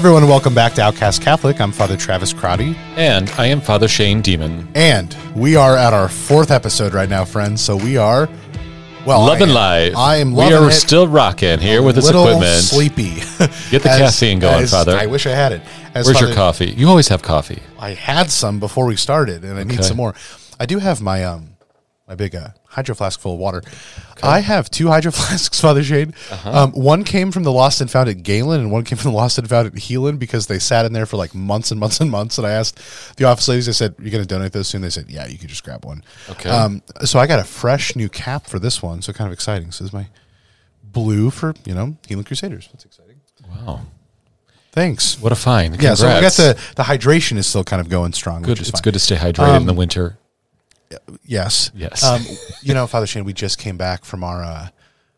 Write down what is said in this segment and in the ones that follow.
Everyone, welcome back to Outcast Catholic. I'm Father Travis Crotty, And I am Father Shane Demon. and we are at our fourth episode right now, friends. So we are, well, Loving I am, live. I am We are it. still rocking here with this little equipment. sleepy. Get the caffeine going, Father. I wish I had it. As Where's your Father- coffee? You always have coffee. I had some before we started, and I need Okay. some more. I do have my um my big uh, hydro flask full of water. I have two hydro flasks, Father Shane. Uh-huh. Um, one came from the lost and found at Gehlen, and one came from the lost and found at Heelan because they sat in there for like months and months and months. And I asked the office ladies, I said, "You're going to donate those soon?" They said, "Yeah, you could just grab one." Okay. Um, so I got a fresh new cap for this one, so kind of exciting. So this is my blue for you know Heelan Crusaders. That's exciting. Wow. Thanks. What a find. Yeah, so I got the the hydration is still kind of going strong. good. It's fine. good to stay hydrated in the winter. Yes. Yes. Um, you know, Father Shane, we just came back from our uh,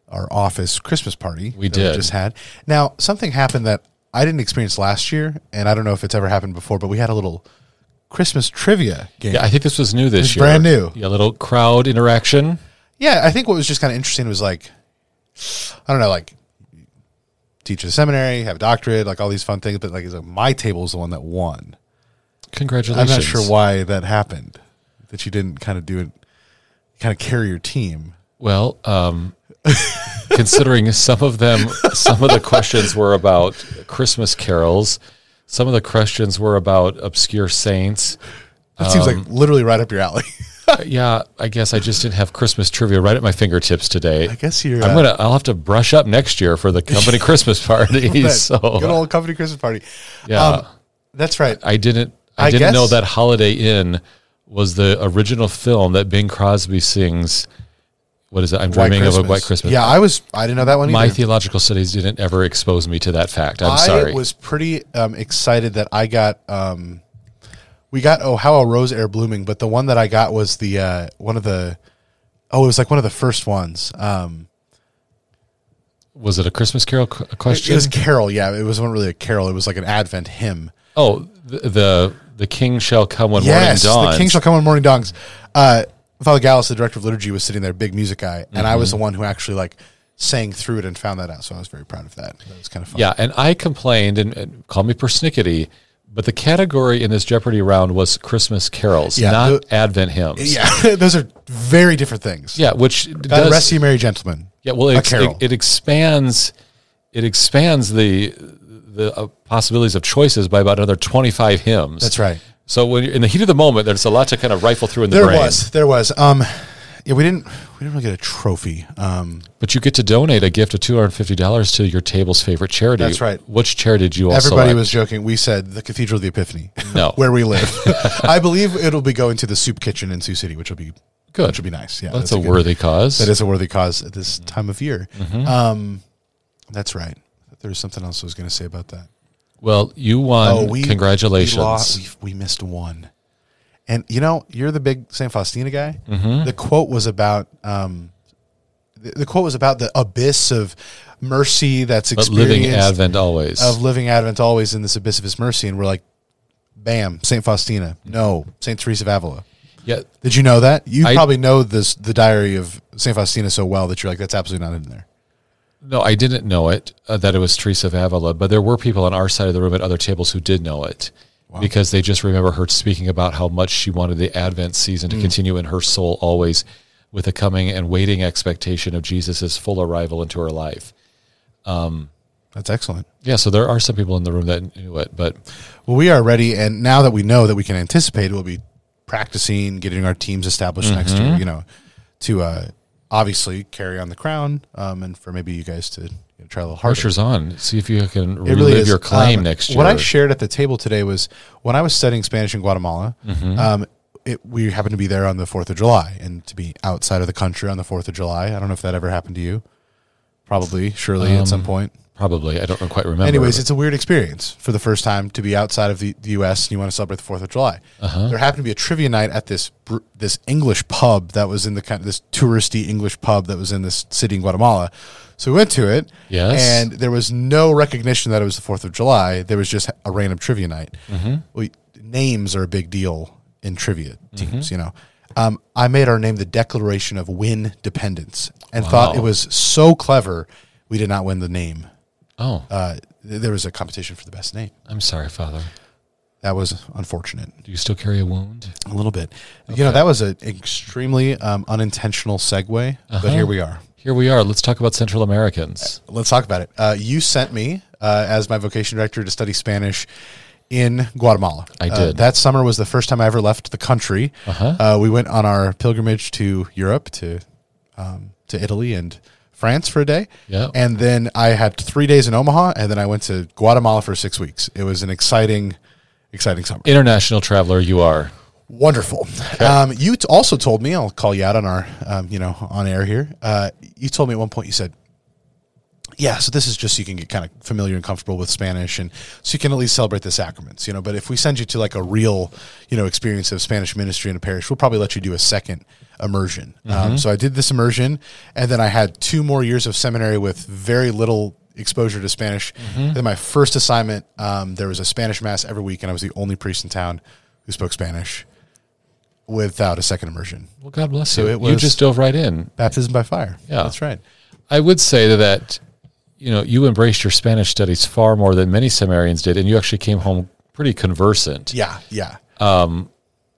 our office Christmas party. We that did. just had. Now, something happened that I didn't experience last year, and I don't know if it's ever happened before, but we had a little Christmas trivia game. Yeah, I think this was new this It's year. brand new. Yeah, a little crowd interaction. Yeah, I think what was just kind of interesting was like, I don't know, like teach at a seminary, have a doctorate, like all these fun things, but like, like my table is the one that won. Congratulations. I'm not sure why that happened. That you didn't kind of do it, kind of carry your team. Well, um, considering some of them, some of the questions were about Christmas carols. Some of the questions were about obscure saints. That seems Um, like literally right up your alley. yeah, I guess I just didn't have Christmas trivia right at my fingertips today. I guess you're. I'm uh, gonna. I'll have to brush up next year for the company Christmas party. so good old company Christmas party. yeah, Um, that's right. I didn't. I, I didn't know that Holiday Inn was the original film that Bing Crosby sings. What is it? I'm dreaming of a white Christmas. Yeah, I was. I didn't know that one either. my theological studies didn't ever expose me to that fact. I'm I sorry. was pretty um, excited that I got. Um, we got oh how a rose e'er blooming, but the one that I got was the uh, one of the. Oh, it was like one of the first ones. Um, was it a Christmas Carol question? it was Carol. Yeah, it wasn't really a carol. It was like an Advent hymn. oh, the, the the King shall come when yes, morning dawns. the King shall come when morning dawns. Uh, Father Gallus, the director of liturgy, was sitting there, big music guy, and I was Mm-hmm. the one who actually like sang through it and found that out. So I was very proud of that. That was kind of fun. Yeah, and I complained and, and call me persnickety, but the category in this Jeopardy round was Christmas carols, Yeah, not the- Advent hymns. Yeah, those are very different things. yeah, which God does rest ye merry gentlemen. yeah. Well, it, it, it expands it expands the the uh, possibilities of choices by about another twenty five hymns. That's right. So when you're in the heat of the moment, there's a lot to kind of rifle through in the brain. There brain. was, there was. Um, yeah, we didn't, we didn't really get a trophy. Um, But you get to donate a gift of two hundred fifty dollars to your table's favorite charity. That's right. Which charity did you all everybody select? was joking. We said the Cathedral of the Epiphany. No. where we live. I believe it'll be going to the soup kitchen in Sioux City, which will be Good. Which will be nice. Yeah, That's, a, good- worthy cause. That is a worthy cause at this time of year. Mm-hmm. Um, that's right. There was something else I was going to say about that. Well, you won. Congratulations. We, lost- we, we missed one. And you know, you're the big St. Faustina guy. Mm-hmm. The quote was about um, the, the quote was about the abyss of mercy that's But living Advent always. of living Advent always in this abyss of His mercy, and we're like, bam, St. Faustina. No, St. Teresa of Avila. yeah, Did you know that? You I- probably know this the diary of St. Faustina so well that you're like, that's absolutely not in there. No, I didn't know it uh, that it was Teresa of Avila, but there were people on our side of the room at other tables who did know it because they just remember her speaking about how much she wanted the Advent season Mm. to continue in her soul always with the coming and waiting expectation of Jesus' full arrival into her life. Um, That's excellent. Yeah, so there are some people in the room that knew it, but Well, we are ready, and now that we know that we can anticipate, we'll be practicing, getting our teams established next Mm-hmm. year. You know, to uh, obviously carry on the crown, um, and for maybe you guys to you know, try a little harder. pressure's on. See if you can relive really your claim Um, next year. What I shared at the table today was when I was studying Spanish in Guatemala. Mm-hmm. Um, it, we happened to be there on the Fourth of July, and to be outside of the country on the Fourth of July. I don't know if that ever happened to you. Probably, surely, at Um, some point. Probably. I don't quite remember. Anyways, it's a weird experience for the first time to be outside of the, the U.S. and you want to celebrate the Fourth of July. Uh-huh. There happened to be a trivia night at this this English pub that was in the kind of this touristy English pub that was in this city in Guatemala. So we went to it, Yes. and there was no recognition that it was the Fourth of July. There was just a random trivia night. Mm-hmm. We, names are a big deal in trivia teams. You know, um, I made our name the Declaration of Win Dependence, and thought it was so clever. We did not win the name oh, uh, there was a competition for the best name. I'm sorry, Father. That was unfortunate, Do you still carry a wound? a little bit. You know, that was an extremely um, unintentional segue, but here we are. Here we are. Let's talk about Central Americans. Let's talk about it. Uh, you sent me uh, as my vocation director to study Spanish in Guatemala. I Uh, did. that summer was the first time I ever left the country. Uh-huh. Uh, we went on our pilgrimage to Europe, to um, to Italy and France for a day. Yeah. And then I had three days in Omaha, and then I went to Guatemala for six weeks. It was an exciting, exciting summer. International traveler, you are. Wonderful. Um, you t- also told me, I'll call you out on our, um, you know, on air here. Uh, you told me at one point, you said, yeah, so this is just so you can get kind of familiar and comfortable with Spanish and so you can at least celebrate the sacraments, you know. But if we send you to like a real, you know, experience of Spanish ministry in a parish, we'll probably let you do a second immersion. Um, so I did this immersion and then I had two more years of seminary with very little exposure to Spanish. Then my first assignment, um, there was a Spanish mass every week and I was the only priest in town who spoke Spanish without a second immersion. Well, God bless So you. it you just dove right in. Baptism by fire. Yeah. That's right. I would say that, you know, you embraced your Spanish studies far more than many seminarians did, and you actually came home pretty conversant. Yeah. Yeah.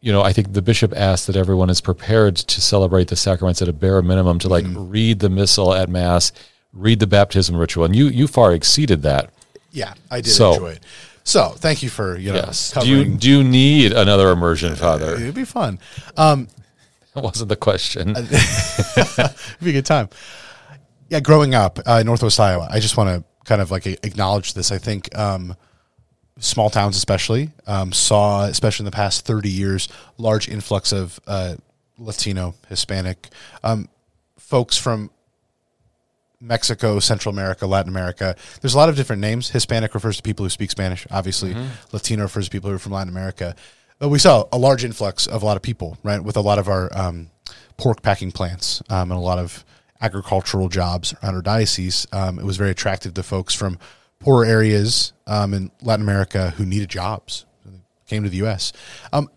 You know, I think the bishop asked that everyone is prepared to celebrate the sacraments at a bare minimum to like Mm-hmm. read the missal at mass, read the baptism ritual, and you you far exceeded that. Yeah. I did So- enjoy it. So thank you for, you know, Yes. Do you do you need another immersion, Father? It'd be fun. Um, That wasn't the question. it'd be a good time. Yeah, growing up uh, in Northwest Iowa, I just want to kind of like acknowledge this. I think um, small towns, especially, um, saw, especially in the past thirty years, large influx of uh, Latino, Hispanic um, folks from Mexico, Central America, Latin America. There's a lot of different names. Hispanic refers to people who speak Spanish. Obviously, Latino refers to people who are from Latin America. But we saw a large influx of a lot of people, right? With a lot of our um, pork packing plants um, and a lot of agricultural jobs around our diocese. Um, it was very attractive to folks from poorer areas um, in Latin America who needed jobs. So they came to the U.S. Um,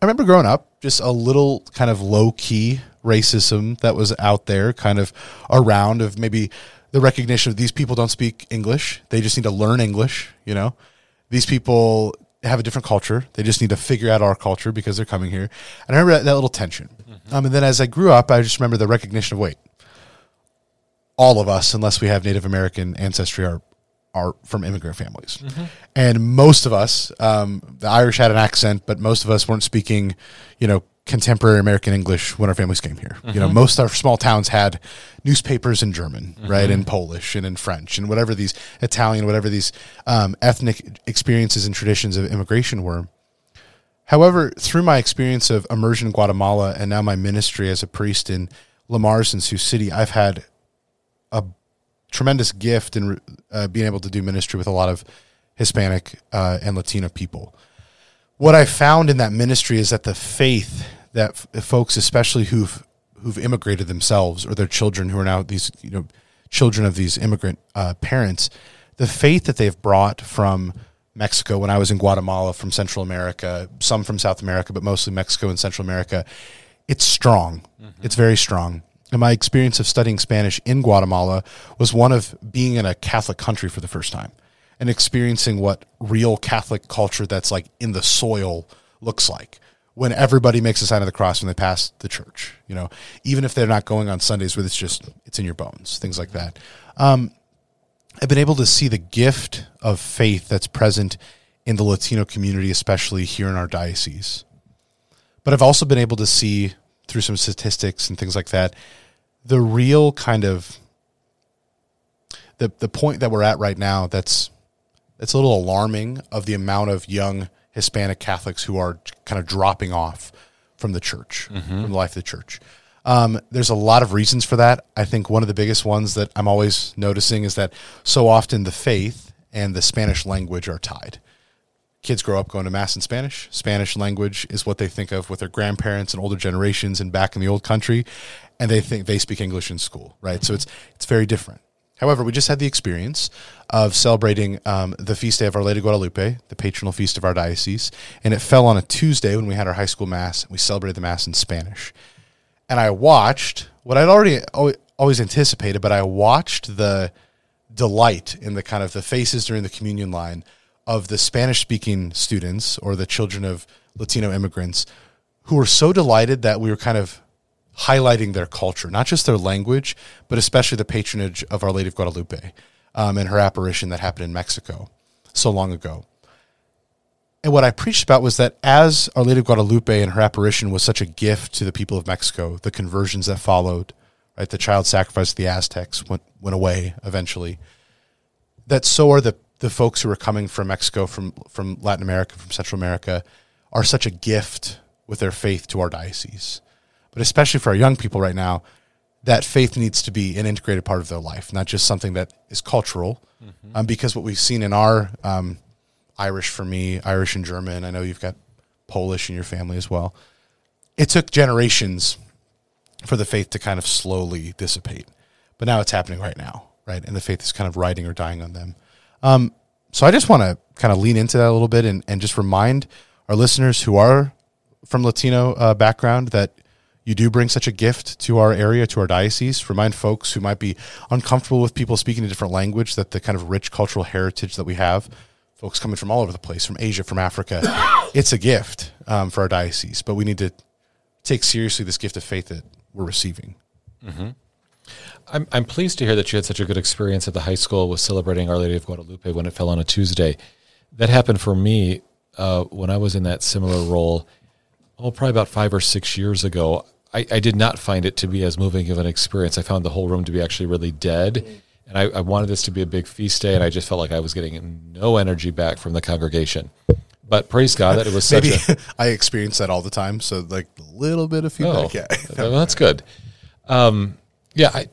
I remember growing up, just a little kind of low key racism that was out there, kind of around of maybe the recognition of these people don't speak English. They just need to learn English, you know? These people have a different culture. They just need to figure out our culture because they're coming here. And I remember that, that little tension. Um, and then as I grew up, I just remember the recognition of wait, all of us, unless we have Native American ancestry, are are from immigrant families, and most of us, um, the Irish had an accent, but most of us weren't speaking, you know, contemporary American English when our families came here. You know, most of our small towns had newspapers in German, right, in Polish and in French and whatever these Italian, whatever these um, ethnic experiences and traditions of immigration were. However, through my experience of immersion in Guatemala and now my ministry as a priest in Le Mars and Sioux City, I've had a tremendous gift in uh, being able to do ministry with a lot of Hispanic uh, and Latino people. What I found in that ministry is that the faith that f- folks, especially who've who've immigrated themselves or their children who are now these you know children of these immigrant uh, parents, the faith that they've brought from Mexico when I was in Guatemala, from Central America, some from South America, but mostly Mexico and Central America, it's strong. It's very strong. And my experience of studying Spanish in Guatemala was one of being in a Catholic country for the first time and experiencing what real Catholic culture that's like in the soil looks like when everybody makes a sign of the cross when they pass the church, you know, even if they're not going on Sundays where it's just, it's in your bones, things like that. Um, I've been able to see the gift of faith that's present in the Latino community, especially here in our diocese. But I've also been able to see through some statistics and things like that the real kind of the the point that we're at right now that's that's a little alarming of the amount of young Hispanic Catholics who are kind of dropping off from the church, from the life of the church. Um, there's a lot of reasons for that. I think one of the biggest ones that I'm always noticing is that so often the faith and the Spanish language are tied. Kids grow up going to mass in Spanish. Spanish language is what they think of with their grandparents and older generations and back in the old country, and they think they speak English in school, right? So it's it's very different. However, we just had the experience of celebrating um, the feast day of Our Lady of Guadalupe, the patronal feast of our diocese, and it fell on a Tuesday when we had our high school mass. And we celebrated the mass in Spanish, and I watched what I'd already always anticipated, but I watched the delight in the kind of the faces during the communion line of the Spanish speaking students or the children of Latino immigrants who were so delighted that we were kind of highlighting their culture, not just their language, but especially the patronage of Our Lady of Guadalupe um, and her apparition that happened in Mexico so long ago. And what I preached about was that as Our Lady of Guadalupe and her apparition was such a gift to the people of Mexico, the conversions that followed, right, the child sacrifice of the Aztecs went, went away eventually, that so are the, the folks who are coming from Mexico, from, from Latin America, from Central America, are such a gift with their faith to our diocese. But especially for our young people right now, that faith needs to be an integrated part of their life, not just something that is cultural. Um, because what we've seen in our um, Irish for me, Irish and German, I know you've got Polish in your family as well. It took generations for the faith to kind of slowly dissipate, but now it's happening right now, right? And the faith is kind of riding or dying on them. Um, so I just want to kind of lean into that a little bit and, and just remind our listeners who are from Latino uh, background that you do bring such a gift to our area, to our diocese. Remind folks who might be uncomfortable with people speaking a different language that the kind of rich cultural heritage that we have, folks coming from all over the place, from Asia, from Africa, it's a gift um, for our diocese. But we need to take seriously this gift of faith that we're receiving. I'm, I'm pleased to hear that you had such a good experience at the high school with celebrating Our Lady of Guadalupe when it fell on a Tuesday. That happened for me uh, when I was in that similar role, oh, probably about five or six years ago. I, I did not find it to be as moving of an experience. I found the whole room to be actually really dead. And I, I wanted this to be a big feast day, and I just felt like I was getting no energy back from the congregation. But praise God that it was such Maybe a I experience that all the time. So, like a little bit of Oh, feedback. yeah. well, that's good. Um, yeah, I,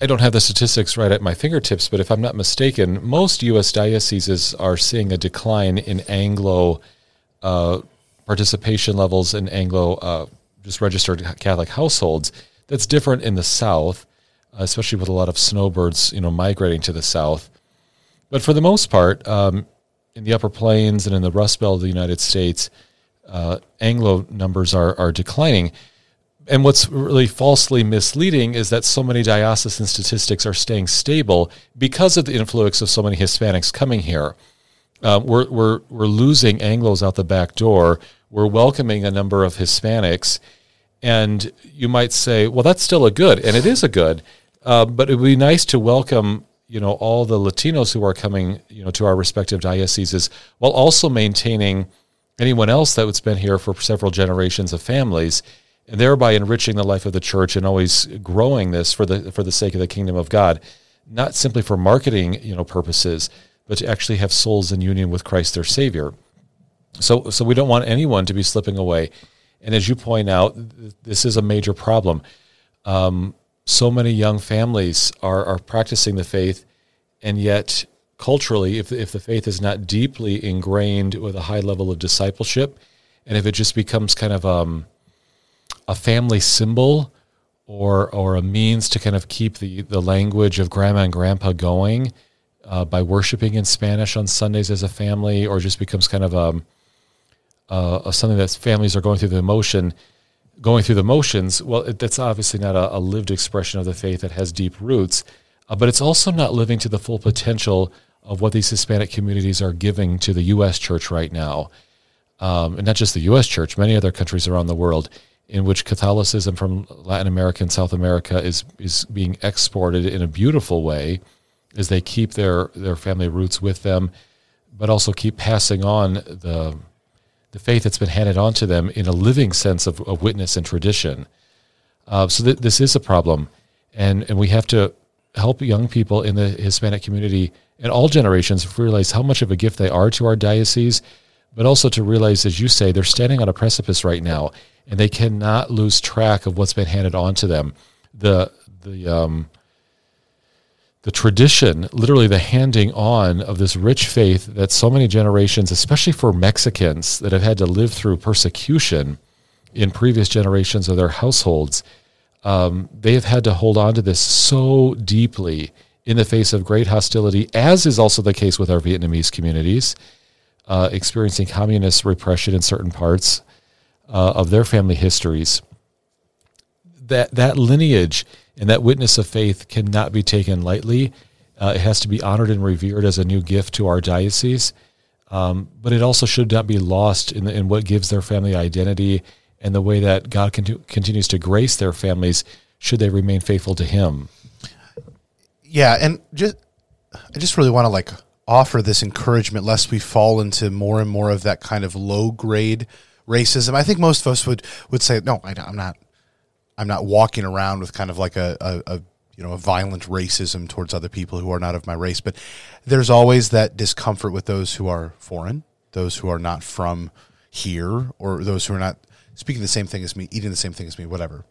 I don't have the statistics right at my fingertips, but if I'm not mistaken, most U.S. dioceses are seeing a decline in Anglo uh, participation levels in Anglo uh, just registered Catholic households. That's different in the South, especially with a lot of snowbirds, you know, migrating to the South. But for the most part, um, in the Upper Plains and in the Rust Belt of the United States, uh, Anglo numbers are are declining. And what's really falsely misleading is that so many diocesan statistics are staying stable because of the influx of so many Hispanics coming here. Uh, we're, we're, we're losing Anglos out the back door. We're welcoming a number of Hispanics. And you might say, well, that's still a good, and it is a good. Uh, but it would be nice to welcome, you know, all the Latinos who are coming, you know, to our respective dioceses, while also maintaining anyone else that has been here for several generations of families, and thereby enriching the life of the church and always growing this for the for the sake of the kingdom of God, not simply for marketing, you know, purposes, but to actually have souls in union with Christ their Savior. So, so we don't want anyone to be slipping away. And as you point out, th- this is a major problem. Um, so many young families are, are practicing the faith, and yet culturally, if, if the faith is not deeply ingrained with a high level of discipleship, and if it just becomes kind of um, a family symbol or or a means to kind of keep the, the language of grandma and grandpa going uh, by worshiping in Spanish on Sundays as a family, or just becomes kind of a, uh, uh, something that families are going through the emotion, going through the motions. Well, it, that's obviously not a, a lived expression of the faith that has deep roots, uh, but it's also not living to the full potential of what these Hispanic communities are giving to the U.S. church right now, um, and not just the U.S. church, many other countries around the world in which Catholicism from Latin America and South America is is being exported in a beautiful way as they keep their their family roots with them, but also keep passing on the the faith that's been handed on to them in a living sense of, of witness and tradition. Uh, so th- this is a problem, and and we have to help young people in the Hispanic community and all generations realize how much of a gift they are to our diocese, but also to realize, as you say, they're standing on a precipice right now, and they cannot lose track of what's been handed on to them. The the um, the tradition, literally the handing on of this rich faith that so many generations, especially for Mexicans that have had to live through persecution in previous generations of their households, um, they have had to hold on to this so deeply in the face of great hostility, as is also the case with our Vietnamese communities, uh, experiencing communist repression in certain parts uh, of their family histories. That that lineage and that witness of faith cannot be taken lightly. Uh, it has to be honored and revered as a new gift to our diocese, um, but it also should not be lost in, the, in what gives their family identity and the way that God con- continues to grace their families should they remain faithful to Him. Yeah, and just I just really want to like offer this encouragement lest we fall into more and more of that kind of low grade racism. I think most of us would would say, no, I, am not. I'm not walking around with kind of like a, a, a you know a violent racism towards other people who are not of my race. But there's always that discomfort with those who are foreign, those who are not from here, or those who are not speaking the same thing as me, eating the same thing as me, whatever.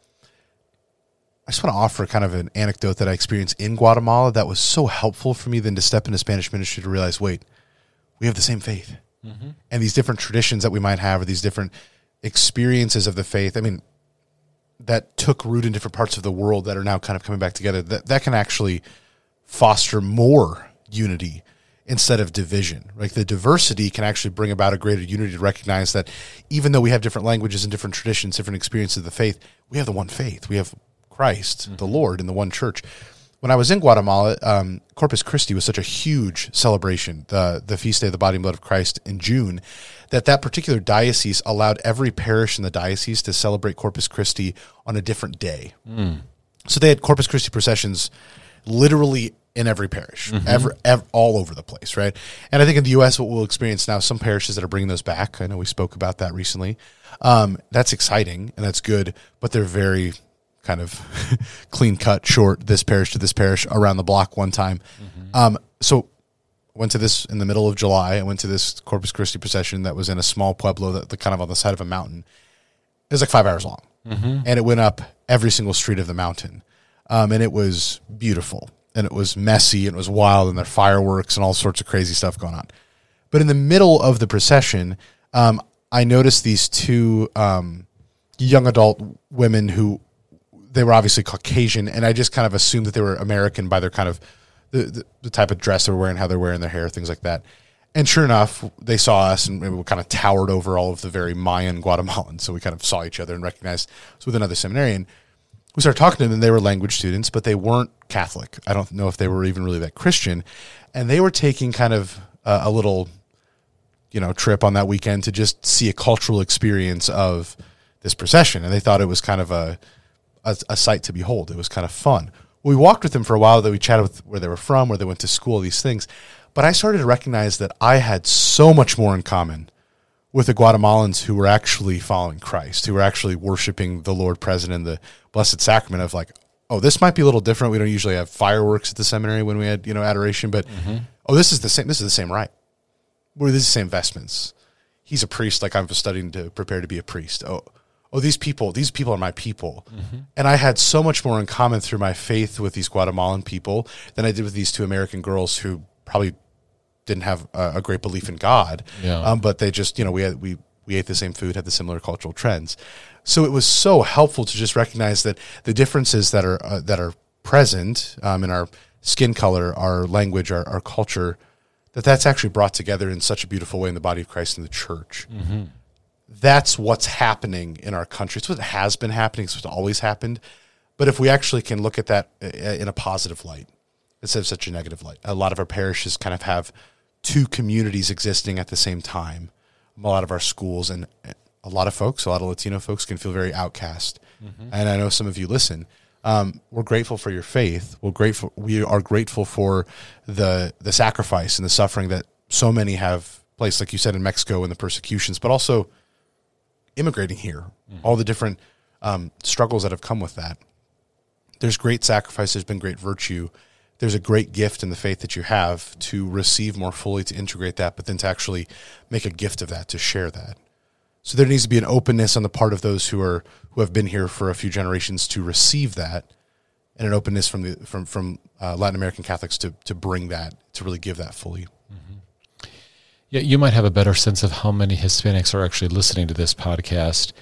I just want to offer kind of an anecdote that I experienced in Guatemala that was so helpful for me then to step into Spanish ministry to realize, wait, we have the same faith. Mm-hmm. And these different traditions that we might have, or these different experiences of the faith, I mean, that took root in different parts of the world that are now kind of coming back together, that, that can actually foster more unity instead of division. Like the diversity can actually bring about a greater unity to recognize that even though we have different languages and different traditions, different experiences of the faith, we have the one faith. We have Christ, mm-hmm. the Lord, in the one church. When I was in Guatemala, um, Corpus Christi was such a huge celebration, the the feast day of the body and blood of Christ in June, that that particular diocese allowed every parish in the diocese to celebrate Corpus Christi on a different day. Mm. So they had Corpus Christi processions literally in every parish, mm-hmm. ever, ever, all over the place, right? And I think in the U.S., what we'll experience now, some parishes that are bringing those back. I know we spoke about that recently. Um, that's exciting and that's good, but they're very kind of clean cut, short, this parish to this parish around the block one time. Mm-hmm. Um, so went to this in the middle of July. I went to this Corpus Christi procession that was in a small pueblo that the kind of on the side of a mountain. It was like five hours long, mm-hmm. and it went up every single street of the mountain, um, and it was beautiful, and it was messy, and it was wild, and there fireworks and all sorts of crazy stuff going on. But in the middle of the procession, um, I noticed these two um, young adult women who they were obviously Caucasian, and I just kind of assumed that they were American by their kind of the, the, the type of dress they were wearing, how they're wearing their hair, things like that. And sure enough, they saw us and we kind of towered over all of the very Mayan Guatemalans. So we kind of saw each other and recognized us with another seminarian. We started talking to them, and they were language students, but they weren't Catholic. I don't know if they were even really that Christian. And they were taking kind of uh, a little, you know, trip on that weekend to just see a cultural experience of this procession. And they thought it was kind of a, a, a sight to behold. It was kind of fun. We walked with them for a while. That we chatted with where they were from, where they went to school, these things. But I started to recognize that I had so much more in common with the Guatemalans who were actually following Christ, who were actually worshiping the Lord present in the Blessed Sacrament. Of like, oh, this might be a little different. We don't usually have fireworks at the seminary when we had you know adoration, but mm-hmm. oh, this is the same. This is the same rite. We're the same vestments. He's a priest, like I'm studying to prepare to be a priest. Oh, oh, these people, these people are my people. Mm-hmm. And I had so much more in common through my faith with these Guatemalan people than I did with these two American girls who probably didn't have a, a great belief in God. Yeah. Um, but they just, you know, we had, we, we ate the same food, had the similar cultural trends. So it was so helpful to just recognize that the differences that are, uh, that are present um, in our skin color, our language, our, our culture, that that's actually brought together in such a beautiful way in the body of Christ in the church. Mm-hmm that's what's happening in our country. It's what has been happening. It's what always happened. But if we actually can look at that uh, in a positive light instead of such a negative light, a lot of our parishes kind of have two communities existing at the same time. A lot of our schools and a lot of folks, a lot of Latino folks can feel very outcast. Mm-hmm. And I know some of you listen. Um, we're grateful for your faith. We're grateful. We are grateful for the the sacrifice and the suffering that so many have placed, like you said, in Mexico and the persecutions, but also immigrating here, mm-hmm. all the different um, struggles that have come with that. There's great sacrifice. There's been great virtue. there's a great gift in the faith that you have to receive more fully, to integrate that, but then to actually make a gift of that, to share that. So there needs to be an openness on the part of those who are who have been here for a few generations to receive that, and an openness from the from from uh, Latin American Catholics to to bring that to really give that fully. Yeah, you might have a better sense of how many Hispanics are actually listening to this podcast.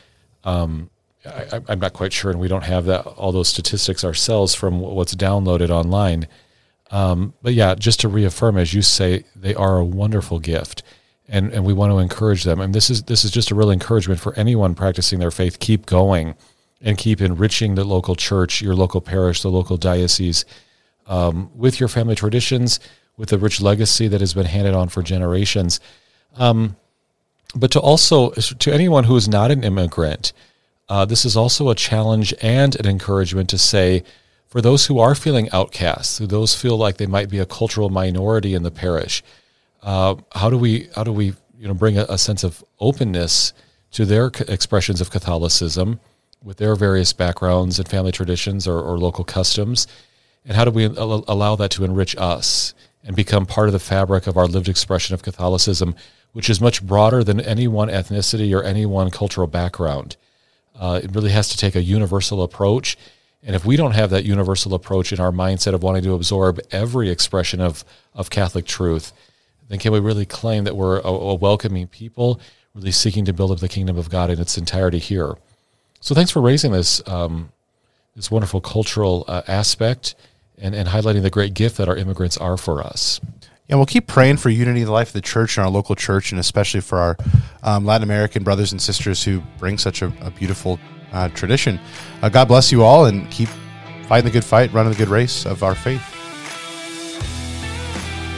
Um, I, am not quite sure, and we don't have that all those statistics ourselves from what's downloaded online. Um, but yeah, just to reaffirm, as you say, they are a wonderful gift, and and we want to encourage them. And this is this is just a real encouragement for anyone practicing their faith. Keep going, and keep enriching the local church, your local parish, the local diocese, um, with your family traditions with a rich legacy that has been handed on for generations. Um, but to also to anyone who is not an immigrant, uh, this is also a challenge and an encouragement to say, for those who are feeling outcasts, who those feel like they might be a cultural minority in the parish, uh, how do we how do we you know bring a, a sense of openness to their expressions of Catholicism with their various backgrounds and family traditions or, or local customs, and how do we allow that to enrich us? And become part of the fabric of our lived expression of Catholicism, which is much broader than any one ethnicity or any one cultural background. Uh, it really has to take a universal approach. And if we don't have that universal approach in our mindset of wanting to absorb every expression of, of Catholic truth, then can we really claim that we're a, a welcoming people, really seeking to build up the kingdom of God in its entirety here? So thanks for raising this um, this wonderful cultural uh, aspect and, and highlighting the great gift that our immigrants are for us. Yeah, we'll keep praying for unity in the life of the church and our local church, and especially for our um, Latin American brothers and sisters who bring such a, a beautiful uh, tradition. Uh, God bless you all, and keep fighting the good fight, running the good race of our faith.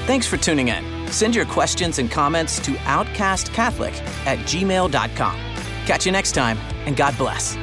Thanks for tuning in. Send your questions and comments to outcastcatholic at gmail.com. Catch you next time, and God bless.